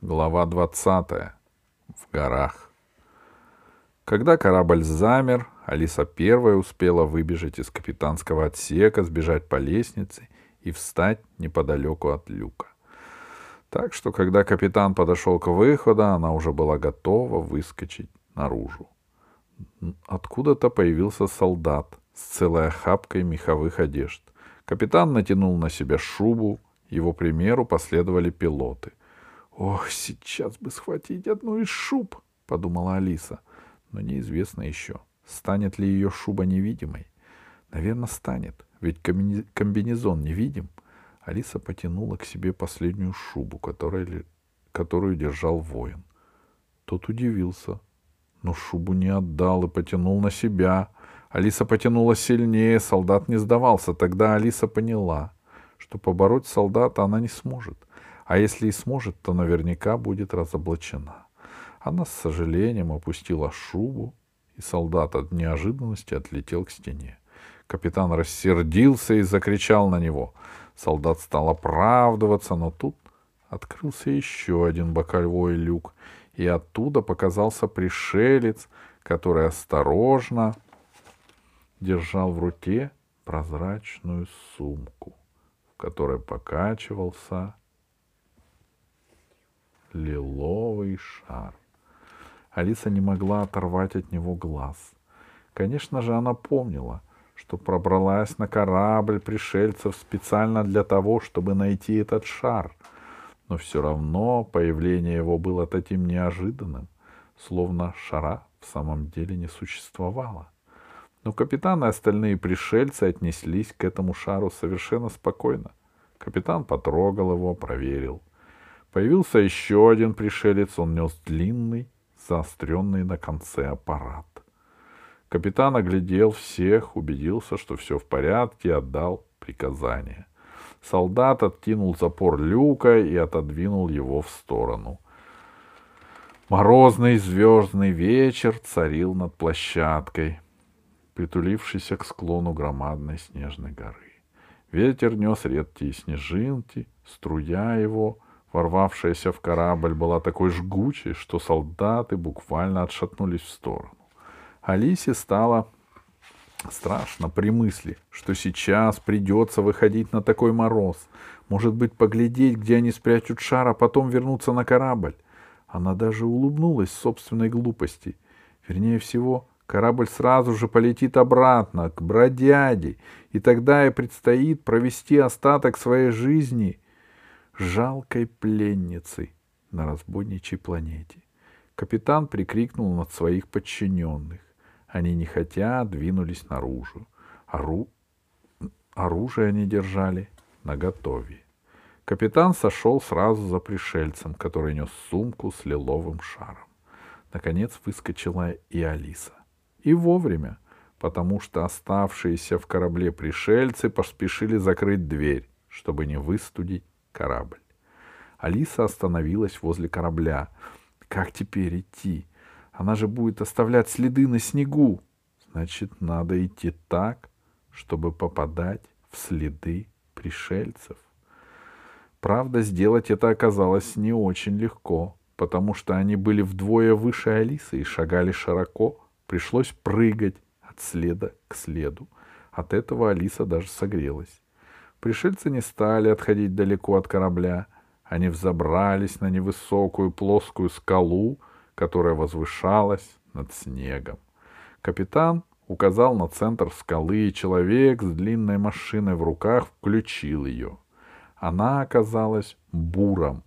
Глава 20. В горах. Когда корабль замер, Алиса первая успела выбежать из капитанского отсека, сбежать по лестнице и встать неподалеку от люка. Так что, когда капитан подошел к выходу, она уже была готова выскочить наружу. Откуда-то появился солдат с целой охапкой меховых одежд. Капитан натянул на себя шубу, его примеру последовали пилоты. «Ох, сейчас бы схватить одну из шуб!» — подумала Алиса. Но неизвестно еще, станет ли ее шуба невидимой. Наверное, станет, ведь комбинезон невидим. Алиса потянула к себе последнюю шубу, которая, которую держал воин. Тот удивился, но шубу не отдал и потянул на себя. Алиса потянула сильнее, солдат не сдавался. Тогда Алиса поняла, что побороть солдата она не сможет. А если и сможет, то наверняка будет разоблачена. Она с сожалением опустила шубу, и солдат от неожиданности отлетел к стене. Капитан рассердился и закричал на него. Солдат стал оправдываться, но тут открылся еще один боковой люк, и оттуда показался пришелец, который осторожно держал в руке прозрачную сумку, в которой покачивался лиловый шар. Алиса не могла оторвать от него глаз. Конечно же, она помнила, что пробралась на корабль пришельцев специально для того, чтобы найти этот шар — но все равно появление его было таким неожиданным, словно шара в самом деле не существовало. Но капитан и остальные пришельцы отнеслись к этому шару совершенно спокойно. Капитан потрогал его, проверил. Появился еще один пришелец, он нес длинный, заостренный на конце аппарат. Капитан оглядел всех, убедился, что все в порядке, отдал приказание. Солдат откинул запор люка и отодвинул его в сторону. Морозный звездный вечер царил над площадкой, притулившейся к склону громадной снежной горы. Ветер нес редкие снежинки, струя его, ворвавшаяся в корабль, была такой жгучей, что солдаты буквально отшатнулись в сторону. Алисе стало Страшно при мысли, что сейчас придется выходить на такой мороз. Может быть, поглядеть, где они спрячут шар, а потом вернуться на корабль. Она даже улыбнулась собственной глупости. Вернее всего, корабль сразу же полетит обратно, к бродяде, и тогда ей предстоит провести остаток своей жизни жалкой пленницей на разбойничьей планете. Капитан прикрикнул над своих подчиненных. Они не хотя двинулись наружу. Ору... Оружие они держали наготове. Капитан сошел сразу за пришельцем, который нес сумку с лиловым шаром. Наконец выскочила и Алиса. И вовремя, потому что оставшиеся в корабле пришельцы поспешили закрыть дверь, чтобы не выстудить корабль. Алиса остановилась возле корабля. Как теперь идти? Она же будет оставлять следы на снегу. Значит, надо идти так, чтобы попадать в следы пришельцев. Правда, сделать это оказалось не очень легко, потому что они были вдвое выше Алисы и шагали широко. Пришлось прыгать от следа к следу. От этого Алиса даже согрелась. Пришельцы не стали отходить далеко от корабля. Они взобрались на невысокую плоскую скалу, которая возвышалась над снегом. Капитан указал на центр скалы, и человек с длинной машиной в руках включил ее. Она оказалась буром.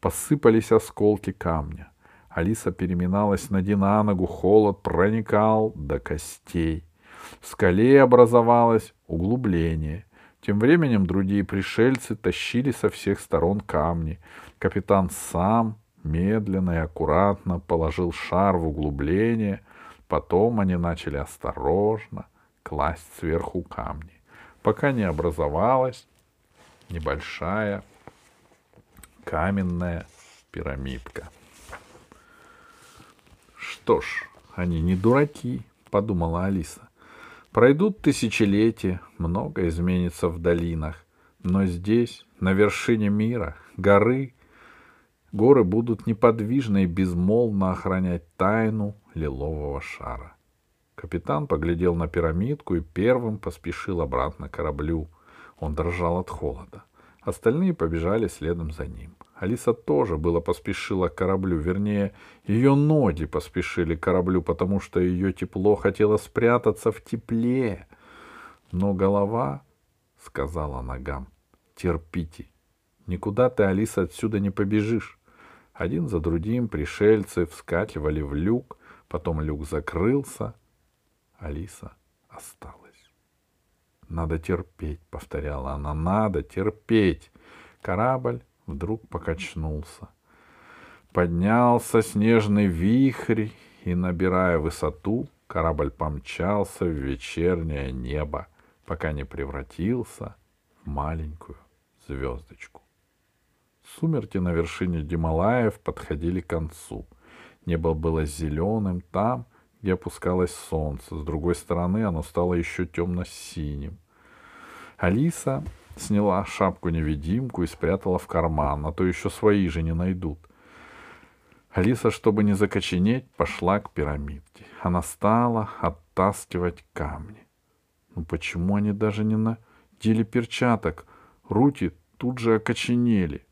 Посыпались осколки камня. Алиса переминалась ноги на ногу, холод проникал до костей. В скале образовалось углубление. Тем временем другие пришельцы тащили со всех сторон камни. Капитан сам медленно и аккуратно положил шар в углубление, потом они начали осторожно класть сверху камни, пока не образовалась небольшая каменная пирамидка. Что ж, они не дураки, подумала Алиса. Пройдут тысячелетия, много изменится в долинах, но здесь, на вершине мира, горы, горы будут неподвижно и безмолвно охранять тайну лилового шара. Капитан поглядел на пирамидку и первым поспешил обратно к кораблю. Он дрожал от холода. Остальные побежали следом за ним. Алиса тоже было поспешила к кораблю, вернее, ее ноги поспешили к кораблю, потому что ее тепло хотело спрятаться в тепле. Но голова сказала ногам, терпите, никуда ты, Алиса, отсюда не побежишь. Один за другим пришельцы вскакивали в люк, потом люк закрылся, Алиса осталась. Надо терпеть, повторяла она, надо терпеть. Корабль вдруг покачнулся. Поднялся снежный вихрь, и, набирая высоту, корабль помчался в вечернее небо, пока не превратился в маленькую звездочку. Сумерки на вершине Гималаев подходили к концу. Небо было зеленым там, где опускалось солнце. С другой стороны оно стало еще темно-синим. Алиса сняла шапку-невидимку и спрятала в карман, а то еще свои же не найдут. Алиса, чтобы не закоченеть, пошла к пирамидке. Она стала оттаскивать камни. Ну почему они даже не надели перчаток? Руки тут же окоченели.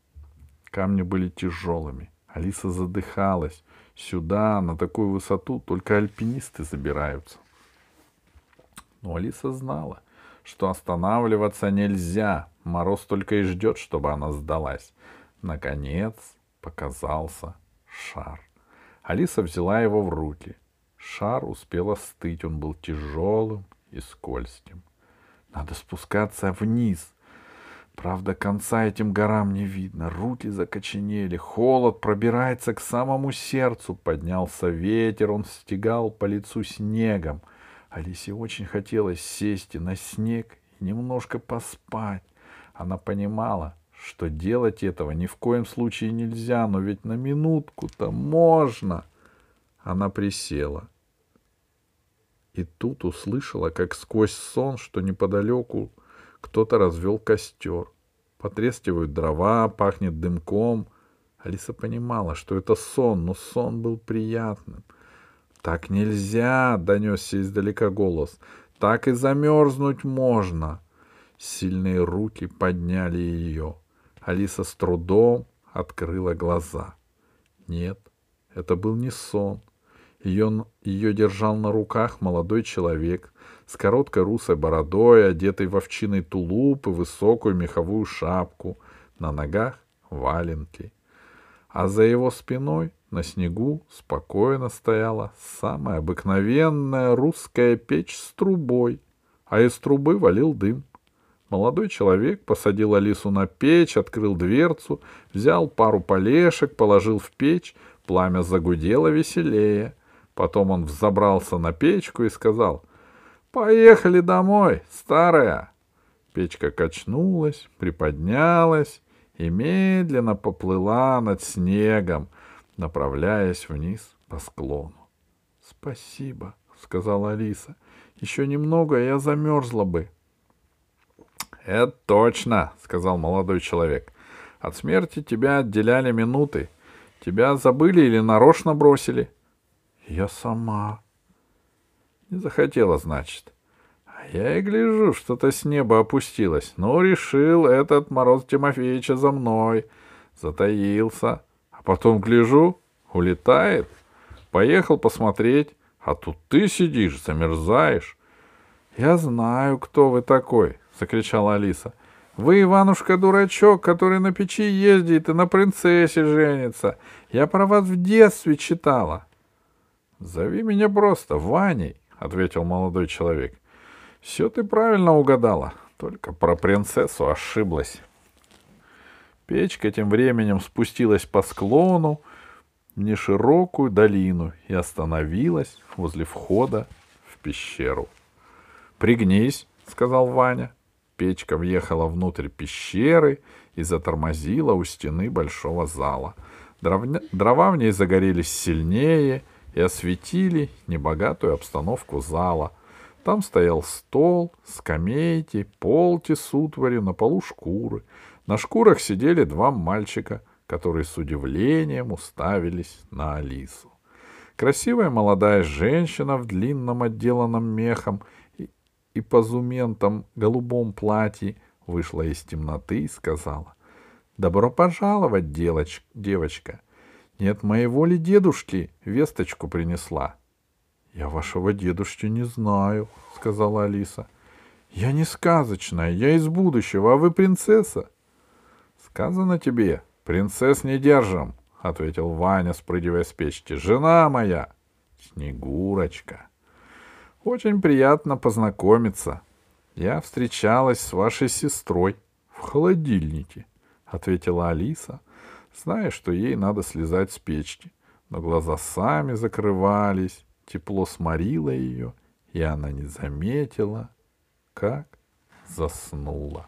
Камни были тяжелыми. Алиса задыхалась. Сюда, на такую высоту, только альпинисты забираются. Но Алиса знала, что останавливаться нельзя. Мороз только и ждет, чтобы она сдалась. Наконец показался шар. Алиса взяла его в руки. Шар успел остыть, он был тяжелым и скользким. Надо спускаться вниз. Правда, конца этим горам не видно. Руки закоченели, холод пробирается к самому сердцу. Поднялся ветер, он стегал по лицу снегом. Алисе очень хотелось сесть на снег и немножко поспать. Она понимала, что делать этого ни в коем случае нельзя, но ведь на минутку-то можно. Она присела. И тут услышала, как сквозь сон, что неподалеку кто-то развел костер. Потрескивают дрова, пахнет дымком. Алиса понимала, что это сон, но сон был приятным — так нельзя, донесся издалека голос. Так и замерзнуть можно. Сильные руки подняли ее. Алиса с трудом открыла глаза. Нет, это был не сон. Ее, ее держал на руках молодой человек с короткой русой бородой, одетый в овчиный тулуп и высокую меховую шапку, на ногах валенки. А за его спиной на снегу спокойно стояла самая обыкновенная русская печь с трубой, а из трубы валил дым. Молодой человек посадил Алису на печь, открыл дверцу, взял пару полешек, положил в печь, пламя загудело веселее. Потом он взобрался на печку и сказал, «Поехали домой, старая!» Печка качнулась, приподнялась и медленно поплыла над снегом — направляясь вниз по склону. — Спасибо, — сказала Алиса. — Еще немного, я замерзла бы. — Это точно, — сказал молодой человек. — От смерти тебя отделяли минуты. Тебя забыли или нарочно бросили? — Я сама. — Не захотела, значит. А я и гляжу, что-то с неба опустилось. Ну, решил этот Мороз Тимофеевича за мной. Затаился. — а потом гляжу, улетает. Поехал посмотреть, а тут ты сидишь, замерзаешь. — Я знаю, кто вы такой, — закричала Алиса. — Вы, Иванушка, дурачок, который на печи ездит и на принцессе женится. Я про вас в детстве читала. — Зови меня просто Ваней, — ответил молодой человек. — Все ты правильно угадала, только про принцессу ошиблась. Печка тем временем спустилась по склону в неширокую долину и остановилась возле входа в пещеру. «Пригнись», — сказал Ваня. Печка въехала внутрь пещеры и затормозила у стены большого зала. Дровня... Дрова в ней загорелись сильнее и осветили небогатую обстановку зала. Там стоял стол, скамейки, полки с утварью, на полу шкуры — на шкурах сидели два мальчика, которые с удивлением уставились на Алису. Красивая молодая женщина в длинном отделанном мехом и, позументом голубом платье вышла из темноты и сказала, «Добро пожаловать, девочка! Нет моего ли дедушки весточку принесла?» «Я вашего дедушки не знаю», — сказала Алиса. «Я не сказочная, я из будущего, а вы принцесса». «Сказано тебе, принцесс не держим», — ответил Ваня, спрыгивая с печки. «Жена моя, Снегурочка». «Очень приятно познакомиться. Я встречалась с вашей сестрой в холодильнике», — ответила Алиса, зная, что ей надо слезать с печки. Но глаза сами закрывались, тепло сморило ее, и она не заметила, как заснула.